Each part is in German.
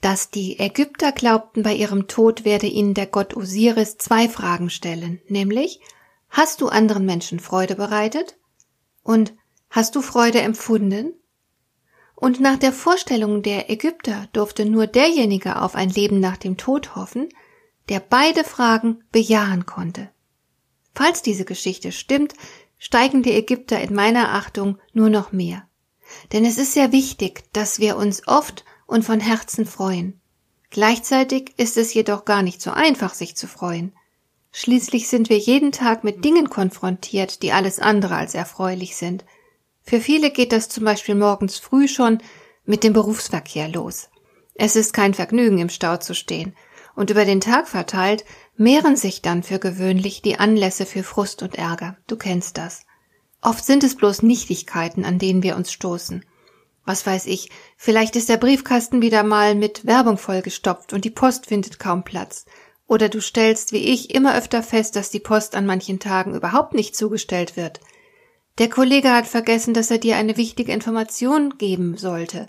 dass die Ägypter glaubten, bei ihrem Tod werde ihnen der Gott Osiris zwei Fragen stellen, nämlich Hast du anderen Menschen Freude bereitet? Und hast du Freude empfunden? Und nach der Vorstellung der Ägypter durfte nur derjenige auf ein Leben nach dem Tod hoffen, der beide Fragen bejahen konnte. Falls diese Geschichte stimmt, steigen die Ägypter in meiner Achtung nur noch mehr. Denn es ist sehr wichtig, dass wir uns oft und von Herzen freuen. Gleichzeitig ist es jedoch gar nicht so einfach, sich zu freuen. Schließlich sind wir jeden Tag mit Dingen konfrontiert, die alles andere als erfreulich sind. Für viele geht das zum Beispiel morgens früh schon mit dem Berufsverkehr los. Es ist kein Vergnügen, im Stau zu stehen, und über den Tag verteilt mehren sich dann für gewöhnlich die Anlässe für Frust und Ärger. Du kennst das. Oft sind es bloß Nichtigkeiten, an denen wir uns stoßen. Was weiß ich, vielleicht ist der Briefkasten wieder mal mit Werbung vollgestopft und die Post findet kaum Platz. Oder du stellst wie ich immer öfter fest, dass die Post an manchen Tagen überhaupt nicht zugestellt wird. Der Kollege hat vergessen, dass er dir eine wichtige Information geben sollte.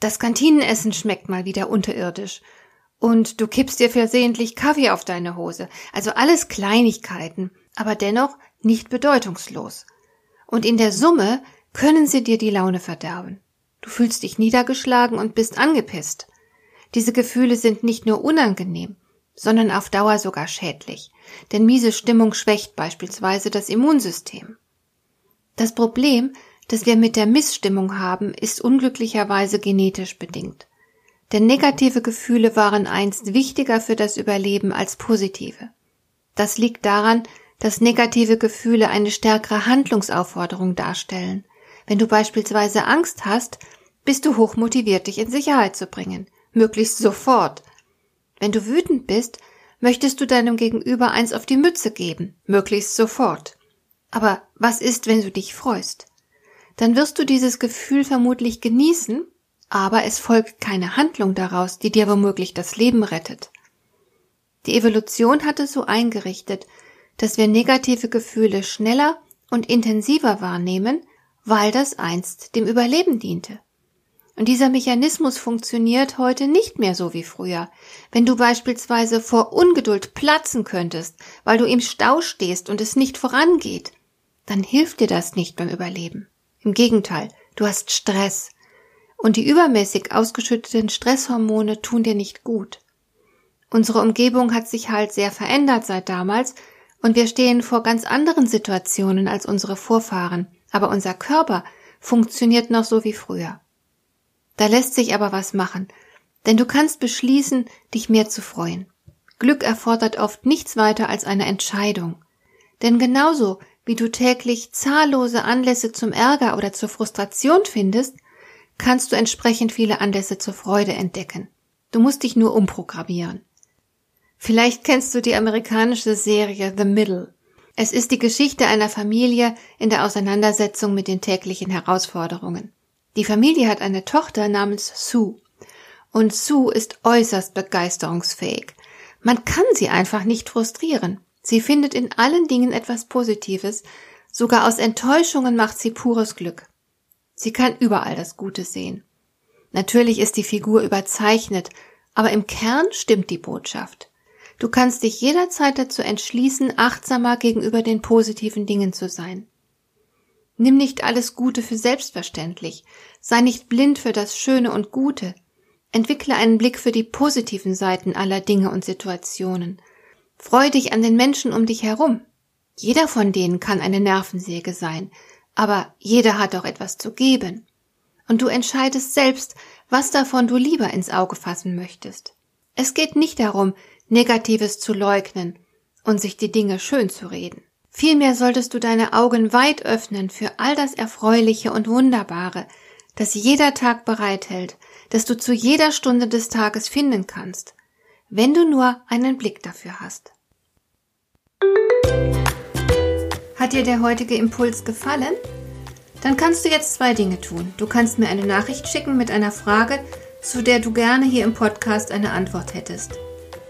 Das Kantinenessen schmeckt mal wieder unterirdisch. Und du kippst dir versehentlich Kaffee auf deine Hose. Also alles Kleinigkeiten, aber dennoch nicht bedeutungslos und in der Summe können sie dir die Laune verderben. Du fühlst dich niedergeschlagen und bist angepisst. Diese Gefühle sind nicht nur unangenehm, sondern auf Dauer sogar schädlich, denn miese Stimmung schwächt beispielsweise das Immunsystem. Das Problem, das wir mit der Missstimmung haben, ist unglücklicherweise genetisch bedingt. Denn negative Gefühle waren einst wichtiger für das Überleben als positive. Das liegt daran, dass negative Gefühle eine stärkere Handlungsaufforderung darstellen. Wenn du beispielsweise Angst hast, bist du hochmotiviert, dich in Sicherheit zu bringen, möglichst sofort. Wenn du wütend bist, möchtest du deinem Gegenüber eins auf die Mütze geben, möglichst sofort. Aber was ist, wenn du dich freust? Dann wirst du dieses Gefühl vermutlich genießen, aber es folgt keine Handlung daraus, die dir womöglich das Leben rettet. Die Evolution hat es so eingerichtet, dass wir negative Gefühle schneller und intensiver wahrnehmen, weil das einst dem Überleben diente. Und dieser Mechanismus funktioniert heute nicht mehr so wie früher. Wenn du beispielsweise vor Ungeduld platzen könntest, weil du im Stau stehst und es nicht vorangeht, dann hilft dir das nicht beim Überleben. Im Gegenteil, du hast Stress. Und die übermäßig ausgeschütteten Stresshormone tun dir nicht gut. Unsere Umgebung hat sich halt sehr verändert seit damals und wir stehen vor ganz anderen Situationen als unsere Vorfahren, aber unser Körper funktioniert noch so wie früher. Da lässt sich aber was machen, denn du kannst beschließen, dich mehr zu freuen. Glück erfordert oft nichts weiter als eine Entscheidung. Denn genauso wie du täglich zahllose Anlässe zum Ärger oder zur Frustration findest, kannst du entsprechend viele Anlässe zur Freude entdecken. Du musst dich nur umprogrammieren. Vielleicht kennst du die amerikanische Serie The Middle. Es ist die Geschichte einer Familie in der Auseinandersetzung mit den täglichen Herausforderungen. Die Familie hat eine Tochter namens Sue. Und Sue ist äußerst begeisterungsfähig. Man kann sie einfach nicht frustrieren. Sie findet in allen Dingen etwas Positives. Sogar aus Enttäuschungen macht sie pures Glück. Sie kann überall das Gute sehen. Natürlich ist die Figur überzeichnet, aber im Kern stimmt die Botschaft. Du kannst dich jederzeit dazu entschließen, achtsamer gegenüber den positiven Dingen zu sein. Nimm nicht alles Gute für selbstverständlich, sei nicht blind für das Schöne und Gute, entwickle einen Blick für die positiven Seiten aller Dinge und Situationen. Freu dich an den Menschen um dich herum. Jeder von denen kann eine Nervensäge sein, aber jeder hat auch etwas zu geben. Und du entscheidest selbst, was davon du lieber ins Auge fassen möchtest. Es geht nicht darum, Negatives zu leugnen und sich die Dinge schön zu reden. Vielmehr solltest du deine Augen weit öffnen für all das Erfreuliche und Wunderbare, das jeder Tag bereithält, das du zu jeder Stunde des Tages finden kannst. wenn du nur einen Blick dafür hast. Hat dir der heutige Impuls gefallen? Dann kannst du jetzt zwei Dinge tun. Du kannst mir eine Nachricht schicken mit einer Frage, zu der du gerne hier im Podcast eine Antwort hättest.